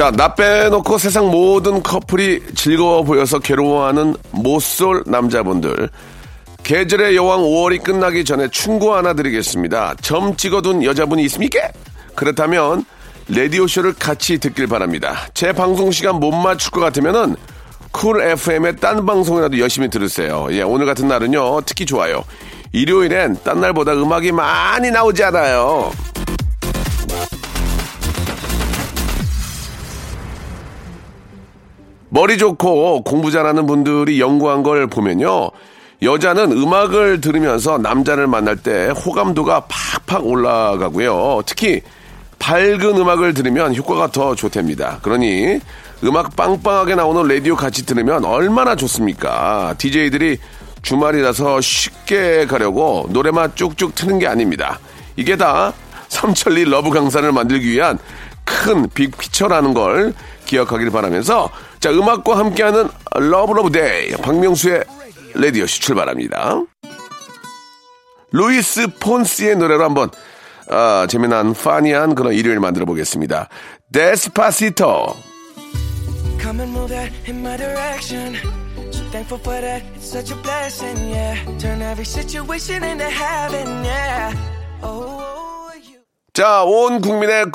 자, 나 빼놓고 세상 모든 커플이 즐거워 보여서 괴로워하는 모쏠 남자분들. 계절의 여왕 5월이 끝나기 전에 충고 하나 드리겠습니다. 점 찍어둔 여자분이 있습니까? 그렇다면 라디오쇼를 같이 듣길 바랍니다. 제 방송 시간 못 맞출 것 같으면은 쿨 FM의 딴 방송이라도 열심히 들으세요. 예, 오늘 같은 날은요, 특히 좋아요. 일요일엔 딴 날보다 음악이 많이 나오지 않아요. 머리 좋고 공부 잘하는 분들이 연구한 걸 보면요. 여자는 음악을 들으면서 남자를 만날 때 호감도가 팍팍 올라가고요. 특히 밝은 음악을 들으면 효과가 더 좋답니다. 그러니 음악 빵빵하게 나오는 라디오 같이 들으면 얼마나 좋습니까? DJ들이 주말이라서 쉽게 가려고 노래만 쭉쭉 트는 게 아닙니다. 이게 다 삼천리 love 강산을 만들기 위한 큰 big picture라는 걸 기억하길 바라면서 자 음악과 함께하는 love love day 박명수의 라디오쇼 출발합니다. 루이스 폰시의 노래로 한번 아, 재미난 funny한 그런 일요일 만들어 보겠습니다. Despacito Come and move that in my direction. So thankful for that, it's such a blessing, yeah. Turn every situation into heaven, yeah. Oh, you. 자, 온 국민의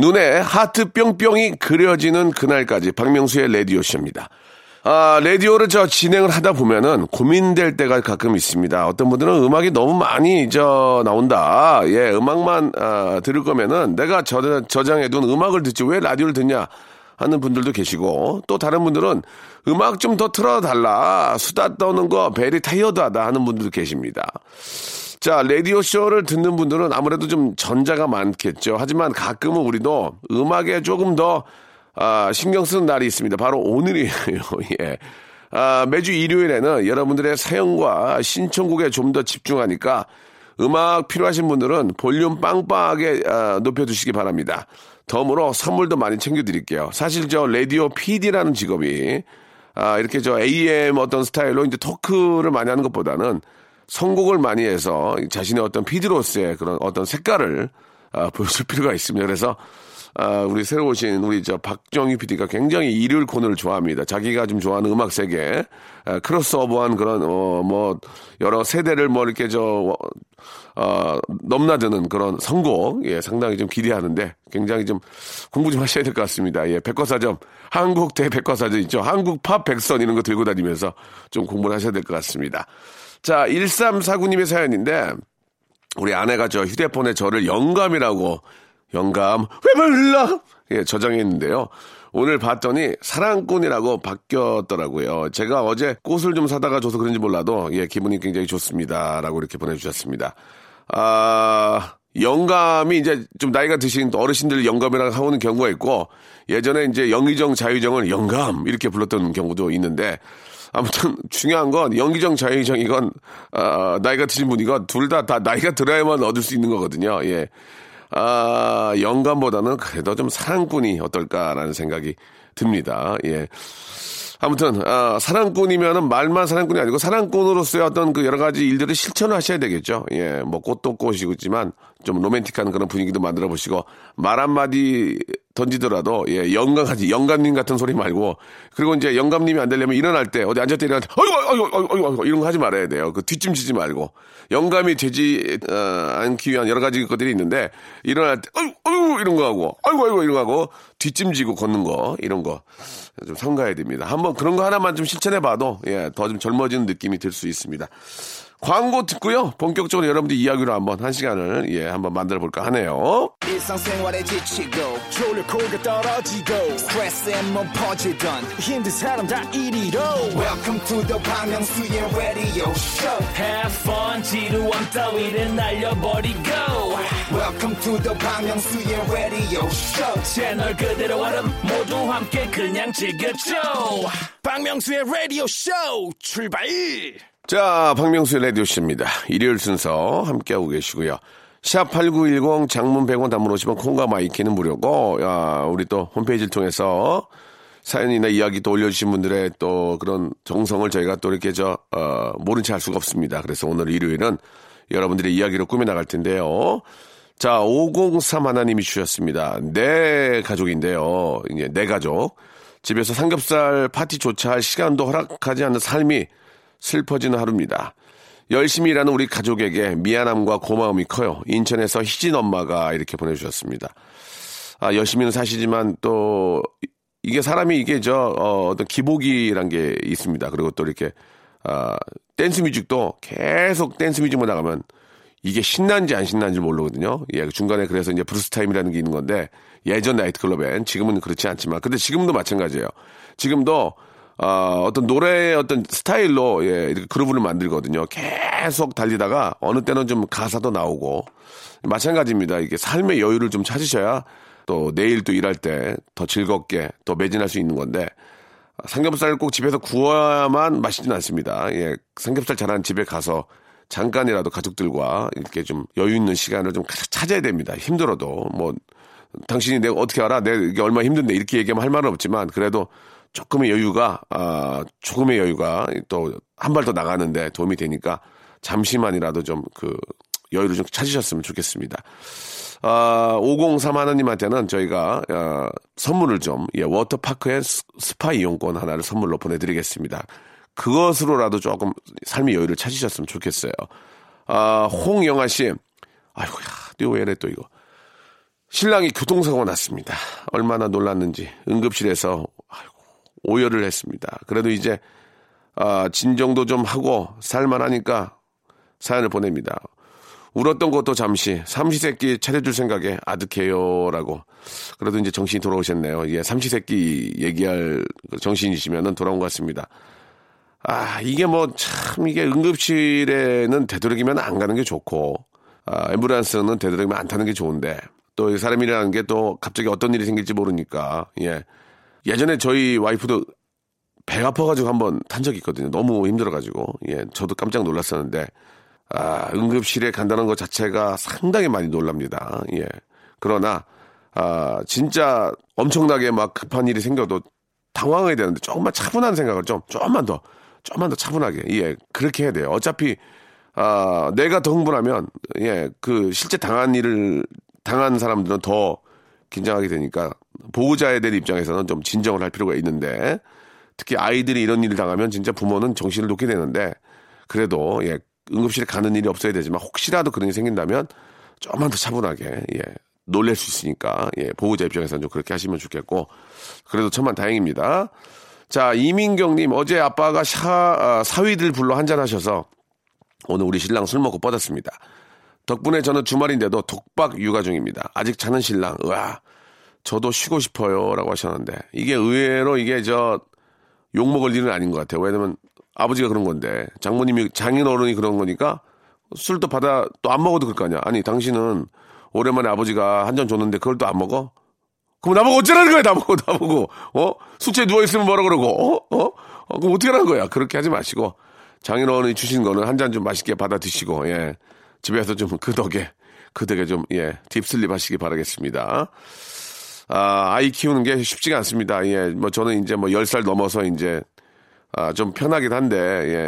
눈에 하트 뿅뿅이 그려지는 그날까지 박명수의 라디오쇼입니다. 아, 라디오를 저 진행을 하다 보면은 고민될 때가 가끔 있습니다. 어떤 분들은 음악이 너무 많이 저 나온다. 예, 음악만 아, 들을 거면은 내가 저, 저장해둔 음악을 듣지 왜 라디오를 듣냐 하는 분들도 계시고 또 다른 분들은 음악 좀 더 틀어달라. 수다 떠는 거 베리 타이어드하다 하는 분들도 계십니다. 자, 라디오쇼를 듣는 분들은 아무래도 좀 전자가 많겠죠. 하지만 가끔은 우리도 음악에 조금 더, 아, 신경 쓰는 날이 있습니다. 바로 오늘이에요. 예. 아, 매주 일요일에는 여러분들의 사연과 신청곡에 좀 더 집중하니까 음악 필요하신 분들은 볼륨 빵빵하게 아, 높여주시기 바랍니다. 덤으로 선물도 많이 챙겨드릴게요. 사실 저 라디오 PD라는 직업이 아, 이렇게 저 AM 어떤 스타일로 이제 토크를 많이 하는 것보다는 선곡을 많이 해서 자신의 어떤 PD로서의 그런 어떤 색깔을 아, 보여줄 필요가 있습니다. 그래서 아, 우리 새로 오신 우리 저 박정희 PD가 굉장히 일요일 코너를 좋아합니다. 자기가 좀 좋아하는 음악 세계, 아, 크로스오버한 그런 어, 뭐 여러 세대를 뭐 이렇게 저 어, 넘나드는 그런 선곡, 예, 상당히 좀 기대하는데 굉장히 좀 공부 좀 하셔야 될 것 같습니다. 예, 백과사전, 한국 대백과사전 있죠. 한국 팝 백선 이런 거 들고 다니면서 좀 공부를 하셔야 될 것 같습니다. 자, 1349님의 사연인데, 우리 아내가 저 휴대폰에 저를 영감이라고, 영감, 왜 불러? 예, 저장해 있는데요. 오늘 봤더니 사랑꾼이라고 바뀌었더라고요. 제가 어제 꽃을 좀 사다가 줘서 그런지 몰라도, 예, 기분이 굉장히 좋습니다. 라고 이렇게 보내주셨습니다. 아, 영감이 이제 좀 나이가 드신 어르신들 영감이라고 하는 경우가 있고, 예전에 이제 영의정, 자유정을 영감, 이렇게 불렀던 경우도 있는데, 아무튼 중요한 건 영기정 자유정 이건 아, 나이가 드신 분이건 둘다다 나이가 들어야만 얻을 수 있는 거거든요. 예. 아, 영감보다는 그래도 좀 사랑꾼이 어떨까라는 생각이 듭니다. 예. 아무튼 아, 사랑꾼이면은 말만 사랑꾼이 아니고 사랑꾼으로서의 어떤 그 여러 가지 일들을 실천을 하셔야 되겠죠. 예, 뭐 꽃도 꽃이지만 좀 로맨틱한 그런 분위기도 만들어 보시고 말 한마디 던지더라도 예, 영감하지 영감님 같은 소리 말고 그리고 이제 영감님이 안 되려면 일어날 때 어디 앉았다 일어날 때 어이구 어이구 어이구 어이구 이런 거 하지 말아야 돼요. 그 뒷짐지지 말고 영감이 되지 어, 않기 위한 여러 가지 것들이 있는데 일어날 때 어이구 어이구 이런 거 하고 어이구 어이구 이런 거 하고 뒷짐지고 걷는 거 이런 거 좀 삼가야 됩니다. 한번 그런 거 하나만 좀 실천해 봐도 예, 더 좀 젊어지는 느낌이 들 수 있습니다. 광고 듣고요. 본격적으로 여러분들 이야기로 한번 한 시간을 예 한번 만들어 볼까 하네요. 일상생활에 지치고, 졸려 코가 떨어지고, 스트레스에 몸 퍼지던, 힘든 사람 다 이리로. welcome to the Park Myung-soo's radio show Have fun 지루함 따위를 날려버리고 welcome to the Park Myung-soo's radio show 채널 그대로 얼음 모두 함께 그냥 즐겨줘 박명수의 라디오 쇼 출발 자, 박명수의 라디오쇼입니다. 일요일 순서 함께하고 계시고요. 샵 8910 장문 100원 단문 50원 콩과 마이케이는 무료고, 야, 우리 또 홈페이지를 통해서 사연이나 이야기 또 올려주신 분들의 또 그런 정성을 저희가 또 이렇게 저, 어, 모른 채 할 수가 없습니다. 그래서 오늘 일요일은 여러분들의 이야기로 꾸며나갈 텐데요. 자, 503 하나님이 주셨습니다. 내 가족인데요. 이제 내 가족. 집에서 삼겹살 파티조차 할 시간도 허락하지 않는 삶이 슬퍼지는 하루입니다. 열심히 일하는 우리 가족에게 미안함과 고마움이 커요. 인천에서 희진 엄마가 이렇게 보내주셨습니다. 아, 열심히는 사시지만 또 이게 사람이 이게 저 어, 떤 기복이란 게 있습니다. 그리고 또 이렇게 아, 댄스 뮤직도 계속 댄스 뮤직만 나가면 이게 신난지 안 신난지 모르거든요. 예, 중간에 그래서 이제 블루스 타임이라는 게 있는 건데 예전 나이트클럽엔 지금은 그렇지 않지만 근데 지금도 마찬가지예요. 지금도 어, 어떤 노래의 어떤 스타일로 예, 이렇게 groove를 만들거든요. 계속 달리다가 어느 때는 좀 가사도 나오고 마찬가지입니다. 이게 삶의 여유를 좀 찾으셔야 또 내일 또 일할 때 더 즐겁게 또 매진할 수 있는 건데 삼겹살을 꼭 집에서 구워야만 맛있진 않습니다. 예, 삼겹살 잘하는 집에 가서 잠깐이라도 가족들과 이렇게 좀 여유 있는 시간을 좀 찾아야 됩니다. 힘들어도 뭐 당신이 내가 어떻게 알아? 내가 이게 얼마나 힘든데 이렇게 얘기하면 할 말은 없지만 그래도 조금의 여유가 아 조금의 여유가 또 한 발 더 나가는데 도움이 되니까 잠시만이라도 좀 그 여유를 좀 찾으셨으면 좋겠습니다. 아, 503 하나님한테는 저희가 아, 선물을 좀 예, 워터파크의 스- 스파 이용권 하나를 선물로 보내드리겠습니다. 그것으로라도 조금 삶의 여유를 찾으셨으면 좋겠어요. 아, 홍영아 씨, 아이고야, 또 왜 이래 또 이거. 신랑이 교통사고가 났습니다. 얼마나 놀랐는지 응급실에서 오열을 했습니다. 그래도 이제 아, 진정도 좀 하고 살만하니까 사연을 보냅니다. 울었던 것도 잠시 삼시세끼 차려줄 생각에 아득해요라고 그래도 이제 정신이 돌아오셨네요. 예, 삼시세끼 얘기할 그 정신이시면은 돌아온 것 같습니다. 아 이게 뭐 참 이게 응급실에는 되도록이면 안 가는 게 좋고 아, 앰뷸런스는 되도록이면 안 타는 게 좋은데 또 사람이라는 게 또 갑자기 어떤 일이 생길지 모르니까 예 예전에 저희 와이프도 배 아파가지고 한번 탄 적이 있거든요. 너무 힘들어가지고 예 저도 깜짝 놀랐었는데 아, 응급실에 간다는 것 자체가 상당히 많이 놀랍니다. 예. 그러나, 아, 진짜 엄청나게 막 급한 일이 생겨도 당황해야 되는데 조금만 차분한 생각을 좀, 조금만 더, 조금만 더 차분하게, 예. 그렇게 해야 돼요. 어차피, 아, 내가 더 흥분하면, 예, 그 실제 당한 일을, 당한 사람들은 더 긴장하게 되니까 보호자에 대한 입장에서는 좀 진정을 할 필요가 있는데 특히 아이들이 이런 일을 당하면 진짜 부모는 정신을 놓게 되는데 그래도 예 응급실에 가는 일이 없어야 되지만 혹시라도 그런 일이 생긴다면 조금만 더 차분하게 예 놀랄 수 있으니까 예 보호자 입장에서는 좀 그렇게 하시면 좋겠고 그래도 천만 다행입니다. 자 이민경님 어제 아빠가 샤, 아, 사위들 불러 한잔 하셔서 오늘 우리 신랑 술 먹고 뻗었습니다. 덕분에 저는 주말인데도 독박 육아 중입니다. 아직 자는 신랑, 으아, 저도 쉬고 싶어요. 라고 하셨는데, 이게 의외로 이게 저, 욕먹을 일은 아닌 것 같아요. 왜냐면 아버지가 그런 건데, 장모님이, 장인 어른이 그런 거니까 술도 받아, 또 안 먹어도 그럴 거 아니야. 아니, 당신은 오랜만에 아버지가 한 잔 줬는데 그걸 또 안 먹어? 그럼 나보고 어쩌라는 거야, 나보고, 나보고. 어? 숙제에 누워 있으면 뭐라 그러고, 어? 어? 어, 그럼 어떻게 하는 거야? 그렇게 하지 마시고, 장인어른이 주신 거는 한 잔 좀 맛있게 받아 드시고, 예. 집에서 좀 그 덕에, 그 덕에 좀, 예, deep sleep 하시기 바라겠습니다. 아, 아이 키우는 게 쉽지가 않습니다. 예, 뭐 저는 이제 뭐 10살 넘어서 이제, 아, 좀 편하긴 한데,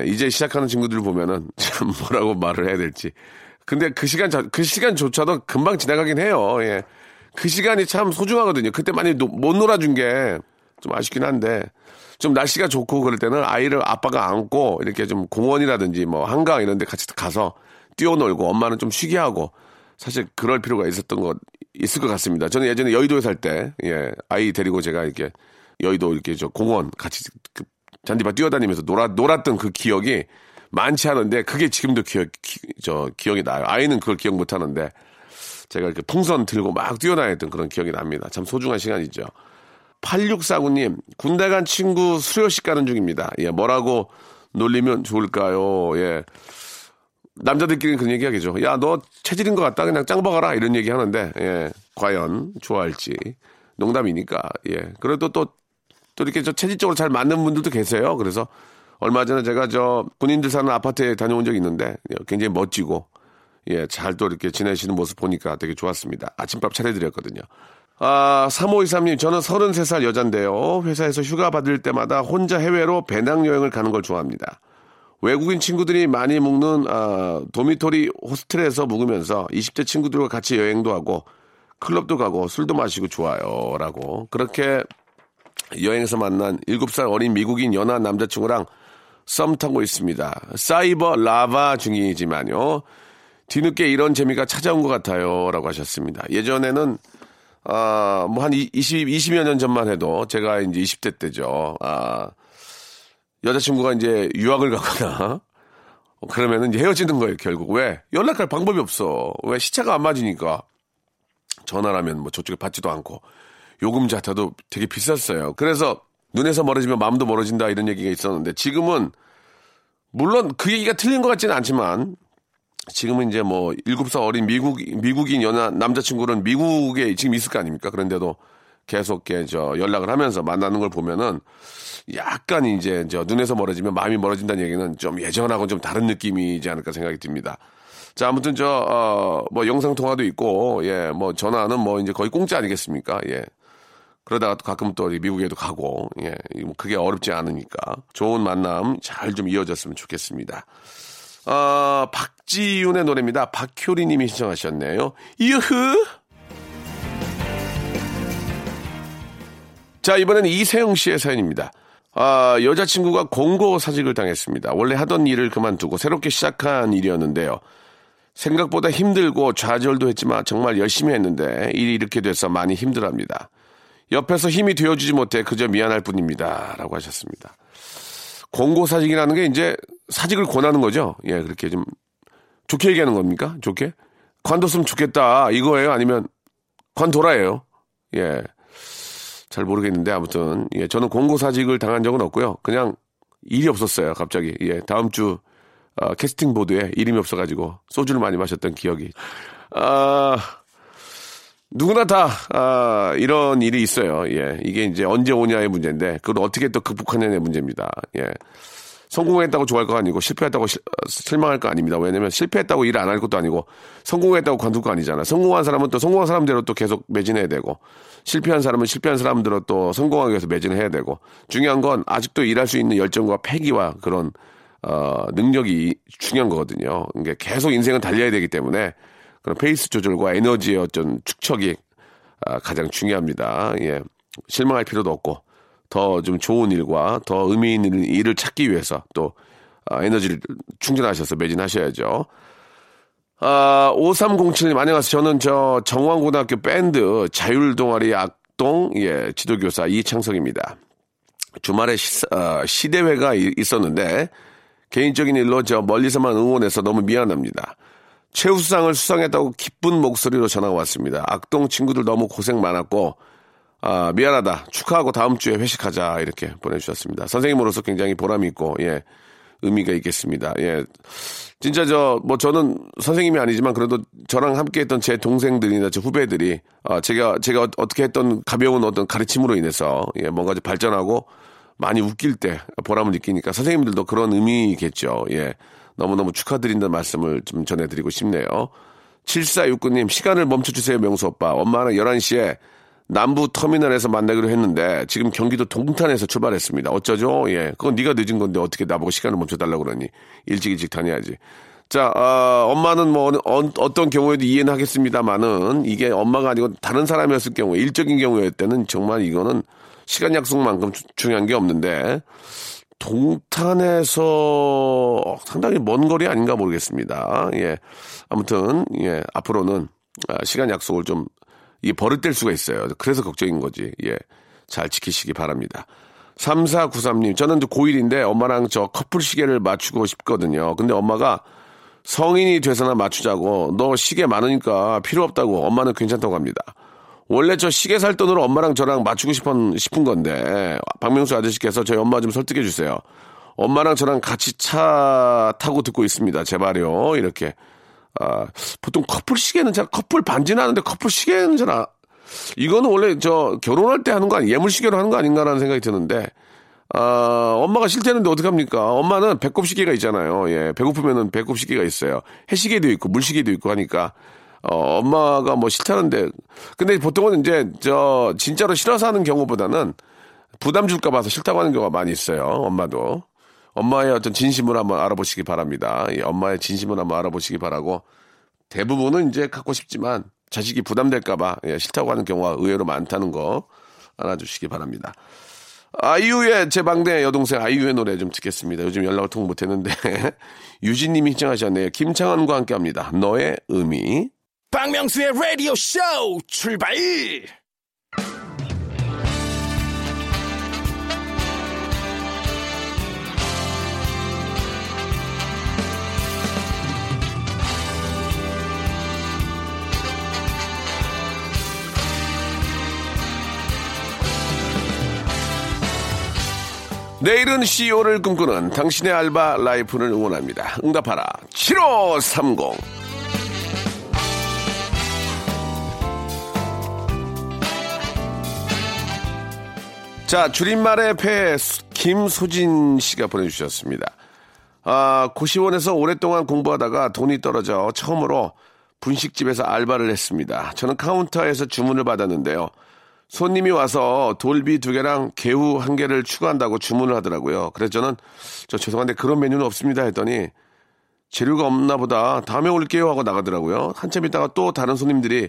예, 이제 시작하는 친구들을 보면은 참 뭐라고 말을 해야 될지. 근데 그 시간, 자- 그 시간조차도 금방 지나가긴 해요. 예. 그 시간이 참 소중하거든요. 그때 많이 노- 못 놀아준 게 좀 아쉽긴 한데, 좀 날씨가 좋고 그럴 때는 아이를 아빠가 안고 이렇게 좀 공원이라든지 뭐 한강 이런 데 같이 가서 뛰어놀고 엄마는 좀 쉬게 하고 사실 그럴 필요가 있었던 것 있을 것 같습니다. 저는 예전에 여의도에 살 때, 예, 아이 데리고 제가 이렇게 여의도 이렇게 저 공원 같이 그 잔디밭 뛰어다니면서 놀아, 놀았던 그 기억이 많지 않은데 그게 지금도 기억, 기, 저, 기억이 나요. 아이는 그걸 기억 못 하는데 제가 이렇게 풍선 들고 막 뛰어다녔던 그런 기억이 납니다. 참 소중한 시간이죠. 8649님, 군대 간 친구 수료식 가는 중입니다. 예, 뭐라고 놀리면 좋을까요? 예. 남자들끼리는 그런 얘기 하겠죠. 야, 너 체질인 것 같다. 그냥 짱 박아라. 이런 얘기 하는데, 예. 과연 좋아할지. 농담이니까, 예. 그래도 또, 또 이렇게 저 체질적으로 잘 맞는 분들도 계세요. 그래서 얼마 전에 제가 저 군인들 사는 아파트에 다녀온 적이 있는데 굉장히 멋지고, 예, 잘 또 이렇게 지내시는 모습 보니까 되게 좋았습니다. 아침밥 차려드렸거든요. 아, 3523님, 저는 33살 여잔데요. 회사에서 휴가 받을 때마다 혼자 해외로 배낭여행을 가는 걸 좋아합니다. 외국인 친구들이 많이 묵는 아, 도미토리 호스텔에서 묵으면서 20대 친구들과 같이 여행도 하고 클럽도 가고 술도 마시고 좋아요. 라고. 그렇게 여행에서 만난 7살 어린 미국인 연하 남자친구랑 썸 타고 있습니다. 사이버 라바 중이지만요. 뒤늦게 이런 재미가 찾아온 것 같아요. 라고 하셨습니다. 예전에는 아, 뭐 한 20, 20여 년 전만 해도 제가 이제 20대 때죠. 아, 여자친구가 이제 유학을 가거나 그러면은 이제 헤어지는 거예요, 결국. 왜? 연락할 방법이 없어. 왜? 시차가 안 맞으니까. 전화라면 뭐 저쪽에 받지도 않고 요금 자타도 되게 비쌌어요. 그래서 눈에서 멀어지면 마음도 멀어진다 이런 얘기가 있었는데 지금은 물론 그 얘기가 틀린 것 같지는 않지만 지금은 이제 뭐 일곱 살 어린 미국 미국인 연하 남자친구는 미국에 지금 있을 거 아닙니까? 그런데도 계속 저 연락을 하면서 만나는 걸 보면은 약간 이제 저 눈에서 멀어지면 마음이 멀어진다는 얘기는 좀 예전하고는 좀 다른 느낌이지 않을까 생각이 듭니다. 자, 아무튼 저, 어, 뭐 영상 통화도 있고, 예, 뭐 전화는 뭐 이제 거의 공짜 아니겠습니까? 예. 그러다가 또 가끔 또 미국에도 가고, 예, 뭐 그게 어렵지 않으니까 좋은 만남 잘 좀 이어졌으면 좋겠습니다. 어, 박지윤의 노래입니다. 박효리 님이 신청하셨네요. 이흐! 자, 이번에는 이세영 씨의 사연입니다. 아, 여자친구가 공고 사직을 당했습니다. 원래 하던 일을 그만두고 새롭게 시작한 일이었는데요. 생각보다 힘들고 좌절도 했지만 정말 열심히 했는데 일이 이렇게 돼서 많이 힘들합니다. 옆에서 힘이 되어주지 못해 그저 미안할 뿐입니다. 라고 하셨습니다. 공고 사직이라는 게 이제 사직을 권하는 거죠. 예, 그렇게 좀 좋게 얘기하는 겁니까? 좋게? 관뒀으면 좋겠다. 이거예요? 아니면 관둬라예요? 예. 잘 모르겠는데 아무튼 예, 저는 공고 사직을 당한 적은 없고요. 그냥 일이 없었어요. 갑자기. 예, 다음 주 어, 캐스팅 보드에 이름이 없어가지고 소주를 많이 마셨던 기억이. 아, 누구나 다 아, 이런 일이 있어요. 예, 이게 이제 언제 오냐의 문제인데 그걸 어떻게 또 극복하냐의 문제입니다. 예. 성공했다고 좋아할 거 아니고 실패했다고 시, 어, 실망할 거 아닙니다. 왜냐면 실패했다고 일 안 할 것도 아니고 성공했다고 관둘 거 아니잖아. 성공한 사람은 또 성공한 사람대로 또 계속 매진해야 되고 실패한 사람은 실패한 사람대로 또 성공하기 위해서 매진을 해야 되고 중요한 건 아직도 일할 수 있는 열정과 패기와 그런 어, 능력이 중요한 거거든요. 그러니까 계속 인생은 달려야 되기 때문에 그런 페이스 조절과 에너지의 어떤 축척이 아, 가장 중요합니다. 예. 실망할 필요도 없고 더 좀 좋은 일과 더 의미 있는 일을 찾기 위해서 또 아, 에너지를 충전하셔서 매진하셔야죠. 아, 5307님, 안녕하세요. 저는 저 정왕고등학교 밴드 자율동아리 악동, 예, 지도교사 이창석입니다. 주말에 시, 어, 시대회가 있었는데, 개인적인 일로 저 멀리서만 응원해서 너무 미안합니다. 최우수상을 수상했다고 기쁜 목소리로 전화가 왔습니다. 악동 친구들 너무 고생 많았고, 아, 미안하다. 축하하고 다음 주에 회식하자. 이렇게 보내주셨습니다. 선생님으로서 굉장히 보람이 있고, 예, 의미가 있겠습니다. 예. 진짜 저, 뭐 저는 선생님이 아니지만 그래도 저랑 함께 했던 제 동생들이나 제 후배들이, 아, 제가, 제가 어떻게 했던 가벼운 어떤 가르침으로 인해서, 예, 뭔가 좀 발전하고 많이 웃길 때 보람을 느끼니까 선생님들도 그런 의미겠죠. 예. 너무너무 축하드린다는 말씀을 좀 전해드리고 싶네요. 7469님, 시간을 멈춰주세요, 명수 오빠. 엄마는 11시에 남부 터미널에서 만나기로 했는데 지금 경기도 동탄에서 출발했습니다. 어쩌죠? 예, 그건 네가 늦은 건데 어떻게 나보고 시간을 멈춰달라고 그러니 일찍 일찍 다녀야지. 자, 어, 엄마는 뭐 어, 떤 경우에도 이해는 하겠습니다만은 이게 엄마가 아니고 다른 사람이었을 경우에 일적인 경우였 때는 정말 이거는 시간 약속만큼 주, 중요한 게 없는데 동탄에서 상당히 먼 거리 아닌가 모르겠습니다. 예, 아무튼 예 앞으로는 아, 시간 약속을 좀 이게 버릇될 수가 있어요. 그래서 걱정인 거지. 예. 잘 지키시기 바랍니다. 3493님, 저는 고1인데 엄마랑 저 커플 시계를 맞추고 싶거든요. 근데 엄마가 성인이 돼서나 맞추자고 너 시계 많으니까 필요 없다고 엄마는 괜찮다고 합니다. 원래 저 시계 살 돈으로 엄마랑 저랑 맞추고 싶은, 싶은 건데 박명수 아저씨께서 저희 엄마 좀 설득해 주세요. 엄마랑 저랑 같이 차 타고 듣고 있습니다. 제발요. 이렇게. 아, 보통 커플 시계는 잘 커플 반지는 하는데 커플 시계는 잘 아, 이거는 원래 저 결혼할 때 하는 거 아니, 예물 시계로 하는 거 아닌가라는 생각이 드는데 아, 엄마가 싫다는데 어떡합니까? 엄마는 배꼽 시계가 있잖아요. 예, 배고프면은 배꼽 시계가 있어요. 해시계도 있고 물시계도 있고 하니까 어, 엄마가 뭐 싫다는데 근데 보통은 이제 저 진짜로 싫어서 하는 경우보다는 부담 줄까 봐서 싫다고 하는 경우가 많이 있어요. 엄마도. 엄마의 어떤 진심을 한번 알아보시기 바랍니다. 예, 엄마의 진심을 한번 알아보시기 바라고 대부분은 이제 갖고 싶지만 자식이 부담될까봐 예, 싫다고 하는 경우가 의외로 많다는 거 알아주시기 바랍니다. 아이유의 제 방대 여동생 아이유의 노래 좀 듣겠습니다. 요즘 연락을 통 못했는데 유진님이 신청하셨네요. 김창완과 함께합니다. 너의 의미. 박명수의 라디오 쇼 출발! 내일은 CEO를 꿈꾸는 당신의 알바 life를 응원합니다. 응답하라. 7530. 자, 줄임말의 폐 김소진 씨가 보내주셨습니다. 아, 고시원에서 오랫동안 공부하다가 돈이 떨어져 처음으로 분식집에서 알바를 했습니다. 저는 카운터에서 주문을 받았는데요. 손님이 와서 돌비 두 개랑 개우 한 개를 추가한다고 주문을 하더라고요. 그래서 저는 저 죄송한데 그런 메뉴는 없습니다 했더니 재료가 없나 보다 다음에 올게요 하고 나가더라고요. 한참 있다가 또 다른 손님들이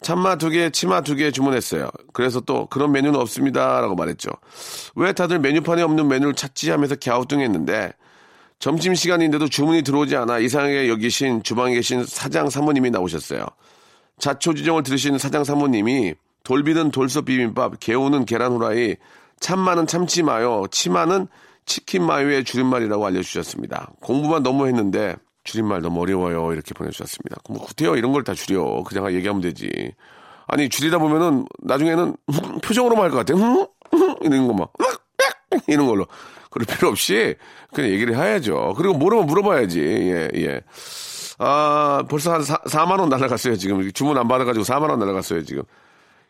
참마 두 개, 치마 두 개 주문했어요. 그래서 또 그런 메뉴는 없습니다 라고 말했죠. 왜 다들 메뉴판에 없는 메뉴를 찾지 하면서 갸우뚱했는데 점심 시간인데도 주문이 들어오지 않아 이상하게 여기신 주방에 계신 사장 사모님이 나오셨어요. 자초지종을 들으신 사장 사모님이 돌비는 돌솥 비빔밥, 개우는 계란 후라이, 참마는 참치 마요, 치마는 치킨 마요의 줄임말이라고 알려주셨습니다. 공부만 너무 했는데 줄임말 너무 어려워요. 이렇게 보내주셨습니다. 뭐 구태여 이런 걸 다 줄여. 그냥 얘기하면 되지. 아니 줄이다 보면은 나중에는 표정으로만 할 것 같아. 이런 거 막. 이런 걸로. 그럴 필요 없이 그냥 얘기를 해야죠. 그리고 모르면 물어봐야지. 예, 예. 아, 벌써 한 4, 4만원 날라갔어요, 지금. 주문 안 받아가지고 4만원 날라갔어요, 지금.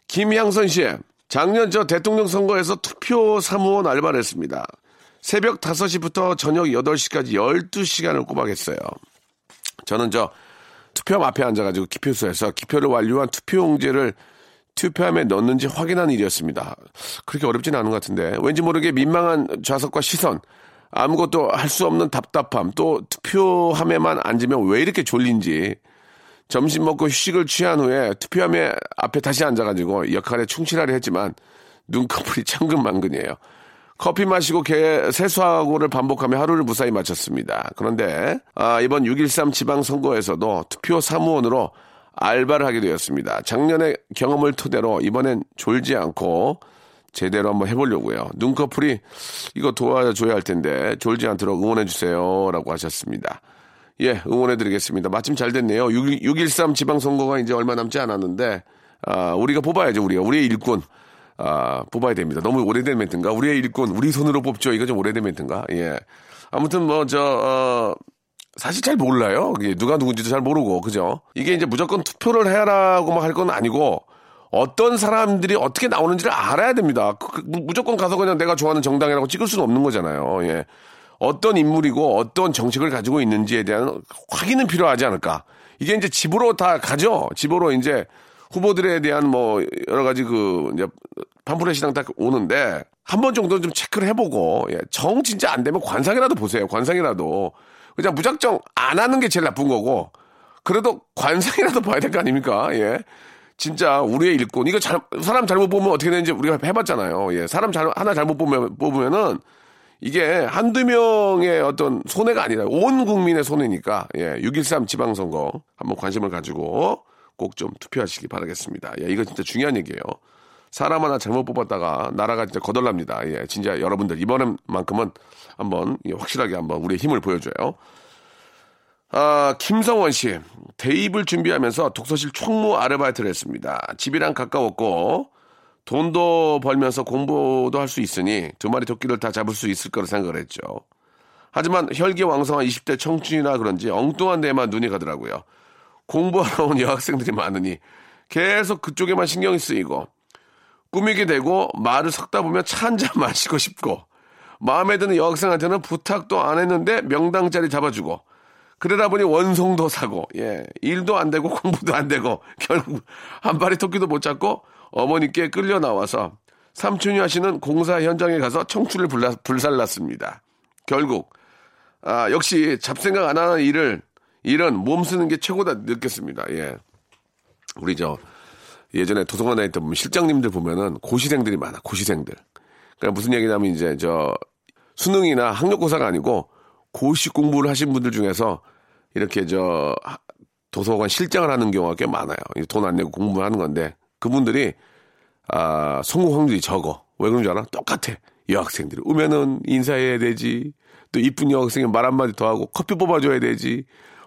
김양선 씨, 작년 저 대통령 선거에서 투표 사무원 알바를 했습니다. 새벽 5시부터 저녁 8시까지 12시간을 꼬박했어요. 저는 저 투표함 앞에 앉아가지고 기표소에서 기표를 완료한 투표용지를 투표함에 넣는지 확인하는 일이었습니다. 그렇게 어렵지는 않은 것 같은데 왠지 모르게 민망한 좌석과 시선, 아무것도 할 수 없는 답답함, 또 투표함에만 앉으면 왜 이렇게 졸린지 점심 먹고 휴식을 취한 후에 투표함에 앞에 다시 앉아가지고 역할에 충실하려 했지만 눈꺼풀이 천근만근이에요. 커피 마시고 개 세수하고를 반복하며 하루를 무사히 마쳤습니다. 그런데 아, 이번 6.13 지방선거에서도 투표 사무원으로 알바를 하게 되었습니다. 작년의 경험을 토대로 이번엔 졸지 않고 제대로 한번 해보려고요. 눈꺼풀이 이거 도와줘야 할 텐데 졸지 않도록 응원해주세요. 라고 하셨습니다. 예, 응원해드리겠습니다. 마침 잘 됐네요. 6, 6.13 지방선거가 이제 얼마 남지 않았는데, 아, 우리가 뽑아야죠, 우리가. 우리의 일꾼. 아, 뽑아야 됩니다. 너무 오래된 멘트인가? 우리의 일꾼, 우리 손으로 뽑죠. 이거 좀 오래된 멘트인가? 예. 아무튼 뭐, 저, 어, 사실 잘 몰라요. 누가 누군지도 잘 모르고, 그죠? 이게 이제 무조건 투표를 해라고만 할 건 아니고, 어떤 사람들이 어떻게 나오는지를 알아야 됩니다. 그, 그, 무조건 가서 그냥 내가 좋아하는 정당이라고 찍을 수는 없는 거잖아요. 예. 어떤 인물이고 어떤 정책을 가지고 있는지에 대한 확인은 필요하지 않을까. 이게 이제 집으로 다 가죠. 집으로 이제 후보들에 대한 뭐 여러 가지 그 이제 판프렛이랑 딱 오는데 한 번 정도는 좀 체크를 해보고 예, 정 진짜 안 되면 관상이라도 보세요. 관상이라도 그냥 무작정 안 하는 게 제일 나쁜 거고 그래도 관상이라도 봐야 될 거 아닙니까? 예. 진짜 우리의 일꾼 이거 잘, 사람 잘못 보면 어떻게 되는지 우리가 해봤잖아요. 예. 사람 잘, 하나 잘못 보면 뽑으면은 이게 한두 명의 어떤 손해가 아니라 온 국민의 손해니까 예. 6.13 지방선거 한번 관심을 가지고 꼭 좀 투표하시기 바라겠습니다. 예, 이거 진짜 중요한 얘기예요. 사람 하나 잘못 뽑았다가 나라가 진짜 거덜납니다. 예, 진짜 여러분들 이번엔만큼은 한번 예, 확실하게 한번 우리의 힘을 보여줘요. 아, 김성원 씨. 대입을 준비하면서 독서실 총무 아르바이트를 했습니다. 집이랑 가까웠고 돈도 벌면서 공부도 할 수 있으니 두 마리 토끼를 다 잡을 수 있을 거라 생각을 했죠. 하지만 혈기왕성한 20대 청춘이라 그런지 엉뚱한 데에만 눈이 가더라고요. 공부하러 온 여학생들이 많으니 계속 그쪽에만 신경이 쓰이고 꾸미게 되고 말을 섞다 보면 차 한 잔 마시고 싶고 마음에 드는 여학생한테는 부탁도 안 했는데 명당 자리 잡아주고 그러다 보니 원송도 사고 예 일도 안 되고 공부도 안 되고 결국 한 발의 토끼도 못 잡고 어머니께 끌려 나와서 삼촌이 하시는 공사 현장에 가서 청춘을 불라, 불살랐습니다. 결국 아 역시 잡생각 안 하는 일을 일은 몸 쓰는 게 최고다 느꼈습니다. 예 우리 저 예전에 도서관 다닐 때 보면 실장님들 보면은 고시생들이 많아 고시생들. 그러니까 무슨 얘기냐면 이제 저 수능이나 학력고사가 아니고 고시 공부를 하신 분들 중에서 이렇게 저 도서관 실장을 하는 경우가 꽤 많아요. 돈 안 내고 공부하는 건데 그분들이 아 성공 확률이 적어. 왜 그런 줄 알아? 똑같아. 여학생들이 오면은 인사해야 되지. 또 이쁜 여학생이 말 한마디 더 하고 커피 뽑아줘야 되지.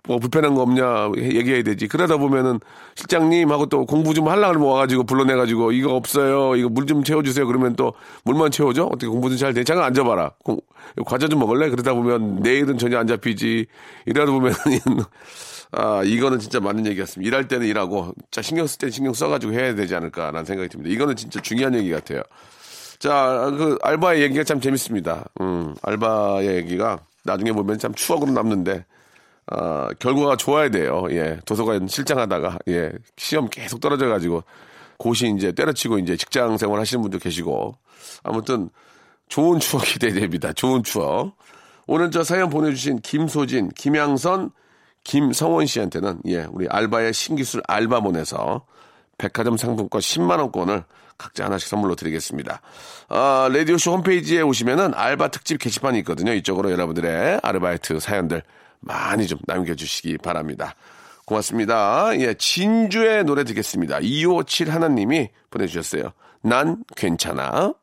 뭐 불편한 거 없냐 얘기해야 되지. 그러다 보면은 실장님하고 또 공부 좀 하려고 그러면 와가지고 불러내가지고 이거 없어요. 이거 물 좀 채워주세요. 그러면 또 물만 채워줘? 어떻게 공부 좀 잘 돼? 잠깐 앉아봐라. 공, 과자 좀 먹을래? 그러다 보면 내일은 전혀 안 잡히지. 이러다 보면은 아, 이거는 진짜 맞는 얘기였습니다. 일할 때는 일하고, 자, 신경 쓸 때는 신경 써가지고 해야 되지 않을까라는 생각이 듭니다. 이거는 진짜 중요한 얘기 같아요. 자, 그, 알바의 얘기가 참 재밌습니다. 음, 알바의 얘기가 나중에 보면 참 추억으로 남는데, 아, 결과가 좋아야 돼요. 예. 도서관 실장하다가, 예. 시험 계속 떨어져가지고, 고시 이제 때려치고 이제 직장 생활 하시는 분도 계시고, 아무튼, 좋은 추억이 돼야 됩니다. 좋은 추억. 오늘 저 사연 보내주신 김소진, 김양선, 김성원 씨한테는, 예, 우리 알바의 신기술 알바몬에서 백화점 상품권 10만 원권을 각자 하나씩 선물로 드리겠습니다. 아, 라디오쇼 홈페이지에 오시면은 알바 특집 게시판이 있거든요. 이쪽으로 여러분들의 아르바이트 사연들 많이 좀 남겨주시기 바랍니다. 고맙습니다. 예, 진주의 노래 듣겠습니다. 257 하나님이 보내주셨어요. 난 괜찮아.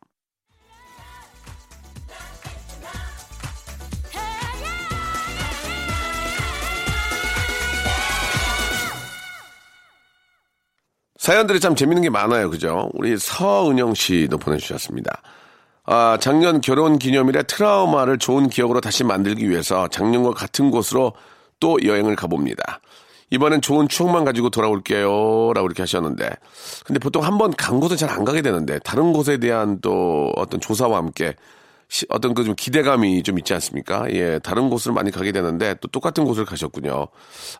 사연들이 참 재밌는 게 많아요. 그죠? 우리 서은영 씨도 보내주셨습니다. 아, 작년 결혼 기념일에 트라우마를 좋은 기억으로 다시 만들기 위해서 작년과 같은 곳으로 또 여행을 가봅니다. 이번엔 좋은 추억만 가지고 돌아올게요. 라고 이렇게 하셨는데. 근데 보통 한 번 간 곳은 잘 안 가게 되는데, 다른 곳에 대한 또 어떤 조사와 함께 시, 어떤 그 좀 기대감이 좀 있지 않습니까? 예, 다른 곳을 많이 가게 되는데 또 똑같은 곳을 가셨군요.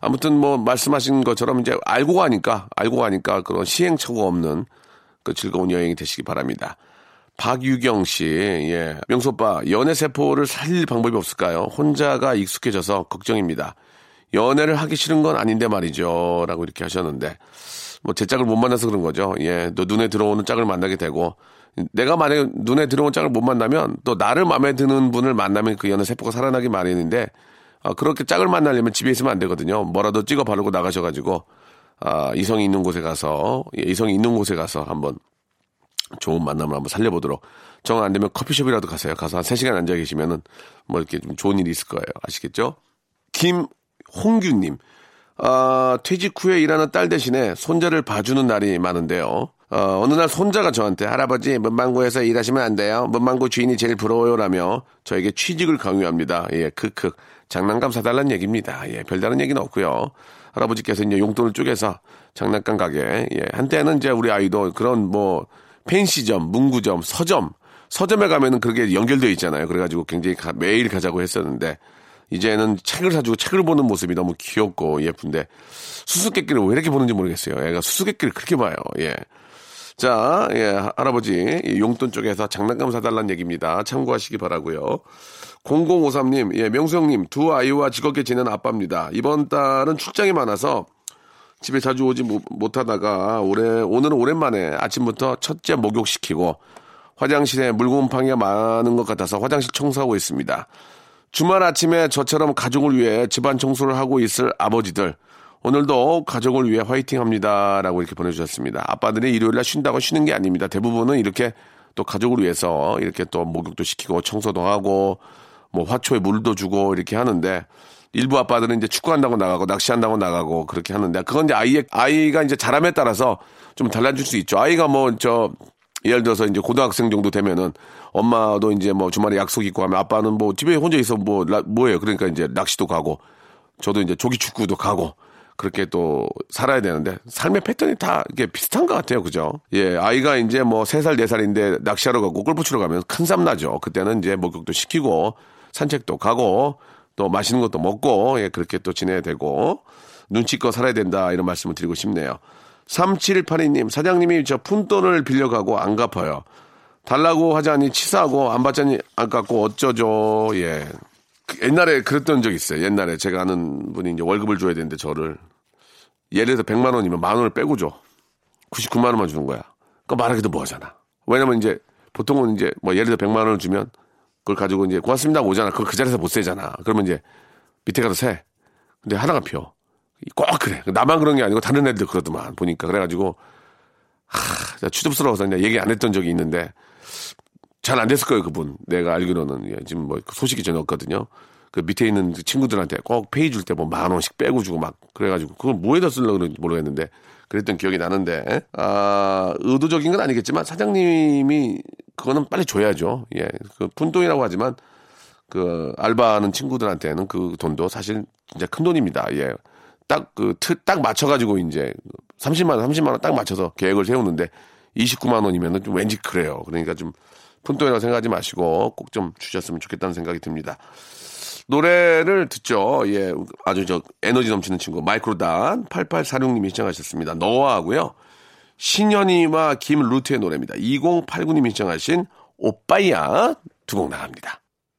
아무튼 뭐 말씀하신 것처럼 이제 알고 가니까, 알고 가니까 그런 시행착오가 없는 그 즐거운 여행이 되시기 바랍니다. 박유경 씨, 예. 명소빠, 연애 세포를 살릴 방법이 없을까요? 혼자가 익숙해져서 걱정입니다. 연애를 하기 싫은 건 아닌데 말이죠. 라고 이렇게 하셨는데, 뭐, 제 짝을 못 만나서 그런 거죠. 예. 또 눈에 들어오는 짝을 만나게 되고, 내가 만약에 눈에 들어온 짝을 못 만나면 또 나를 마음에 드는 분을 만나면 그 연애 세포가 살아나기 마련인데, 아, 그렇게 짝을 만나려면 집에 있으면 안 되거든요. 뭐라도 찍어 바르고 나가셔가지고, 아, 이성이 있는 곳에 가서, 예, 이성이 있는 곳에 가서 한번 좋은 만남을 한번 살려보도록. 정 안 되면 커피숍이라도 가세요. 가서 한 3시간 앉아 계시면은 뭐 이렇게 좀 좋은 일이 있을 거예요. 아시겠죠? 김홍규님. 아, 퇴직 후에 일하는 딸 대신에 손자를 봐주는 날이 많은데요. 어, 어느 날 손자가 저한테 할아버지 문방구에서 일하시면 안 돼요. 문방구 주인이 제일 부러워요라며 저에게 취직을 강요합니다. 예, 크크. 장난감 사달라는 얘기입니다. 예, 별다른 얘기는 없고요. 할아버지께서 이제 용돈을 쪼개서 장난감 가게. 예, 한때는 이제 우리 아이도 그런 뭐 펜시점, 문구점, 서점, 서점에 가면은 그게 연결되어 있잖아요. 그래가지고 굉장히 가, 매일 가자고 했었는데 이제는 책을 사주고 책을 보는 모습이 너무 귀엽고 예쁜데 수수께끼를 왜 이렇게 보는지 모르겠어요. 애가 수수께끼를 그렇게 봐요. 예. 자, 예, 할아버지 용돈 쪽에서 장난감 사달라는 얘기입니다. 참고하시기 바라고요. 0053님, 예, 명수 형님 두 아이와 즐겁게 지내는 아빠입니다. 이번 달은 출장이 많아서 집에 자주 오지 못하다가 올해 오늘은 오랜만에 아침부터 첫째 목욕시키고 화장실에 물곰팡이가 많은 것 같아서 화장실 청소하고 있습니다. 주말 아침에 저처럼 가족을 위해 집안 청소를 하고 있을 아버지들 오늘도 가족을 위해 화이팅 합니다. 라고 이렇게 보내주셨습니다. 아빠들이 일요일날 쉰다고 쉬는 게 아닙니다. 대부분은 이렇게 또 가족을 위해서 이렇게 또 목욕도 시키고 청소도 하고 뭐 화초에 물도 주고 이렇게 하는데 일부 아빠들은 이제 축구한다고 나가고 낚시한다고 나가고 그렇게 하는데 그건 이제 아이의 아이가 이제 자람에 따라서 좀 달라질 수 있죠. 아이가 뭐 저 예를 들어서 이제 고등학생 정도 되면은 엄마도 이제 뭐 주말에 약속 있고 하면 아빠는 뭐 집에 혼자 있어 뭐 뭐예요. 그러니까 이제 낚시도 가고 저도 이제 조기 축구도 가고 그렇게 또 살아야 되는데 삶의 패턴이 다 이게 비슷한 것 같아요. 그죠? 예, 아이가 이제 뭐 세 살 네살인데 낚시하러 가고 골프 치러 가면 큰삶 나죠. 그때는 이제 목욕도 시키고 산책도 가고 또 맛있는 것도 먹고 예, 그렇게 또 지내야 되고 눈치껏 살아야 된다 이런 말씀을 드리고 싶네요. 3782님, 사장님이 저 푼돈을 빌려가고 안 갚아요. 달라고 하자니 치사하고 안 받자니 안 갚고 어쩌죠. 예. 그 옛날에 그랬던 적 있어요. 옛날에 제가 아는 분이 이제 월급을 줘야 되는데 저를 예를 들어서 100만 원이면 만 원을 빼고 줘. 99만 원만 주는 거야. 그거 말하기도 뭐하잖아. 왜냐면 이제 보통은 이제 뭐 예를 들어 100만 원을 주면 그걸 가지고 이제 고맙습니다 오잖아. 그걸 그 자리에서 못 세잖아. 그러면 이제 밑에 가서 세. 근데 하나가 펴. 꼭 그래. 나만 그런 게 아니고 다른 애들 그러더만 보니까 그래가지고 하, 추접스러워서 그냥 얘기 안 했던 적이 있는데 잘 안 됐을 거예요 그분. 내가 알기로는 예, 지금 뭐 소식이 전혀 없거든요. 그 밑에 있는 친구들한테 꼭 페이 줄 때 뭐 만 원씩 빼고 주고 막 그래가지고 그걸 뭐에다 쓰려고 그런지 모르겠는데 그랬던 기억이 나는데 아 의도적인 건 아니겠지만 사장님이 그거는 빨리 줘야죠. 예, 그 푼돈이라고 하지만 그 알바하는 친구들한테는 그 돈도 사실 진짜 큰 돈입니다. 예. 딱 그 틀 딱 맞춰가지고 이제 30만 원, 30만 원 딱 맞춰서 계획을 세우는데 29만 원이면은 좀 왠지 그래요. 그러니까 좀 푼돈이라고 생각하지 마시고 꼭 좀 주셨으면 좋겠다는 생각이 듭니다. 노래를 듣죠. 예, 아주 저 에너지 넘치는 친구 마이크로단 8846님이 시청하셨습니다. 너와 하고요. 신현이와 김루트의 노래입니다. 2089님이 시청하신 오빠야 두 곡 나갑니다.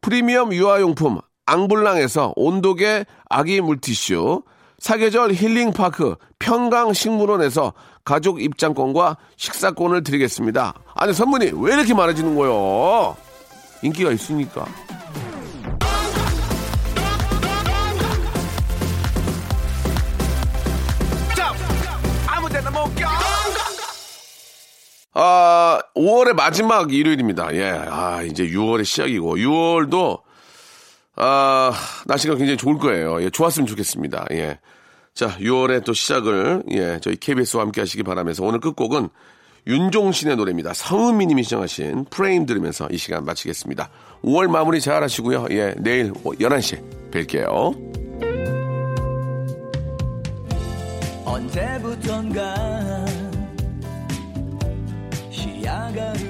프리미엄 유아용품 앙블랑에서 온도계 아기 물티슈, 사계절 힐링파크 평강식물원에서 가족 입장권과 식사권을 드리겠습니다. 아니 선물이 왜 이렇게 많아지는 거요? 인기가 있으니까. 아, 5월의 마지막 일요일입니다. 예. 아, 이제 6월의 시작이고, 6월도, 아, 날씨가 굉장히 좋을 거예요. 예, 좋았으면 좋겠습니다. 예. 자, 6월의 또 시작을, 예, 저희 KBS와 함께 하시기 바라면서 오늘 끝곡은 윤종신의 노래입니다. 성은미 님이 시청하신 프레임 들으면서 이 시간 마치겠습니다. 5월 마무리 잘 하시고요. 예, 내일 11시에 뵐게요. 언제부턴가 上がる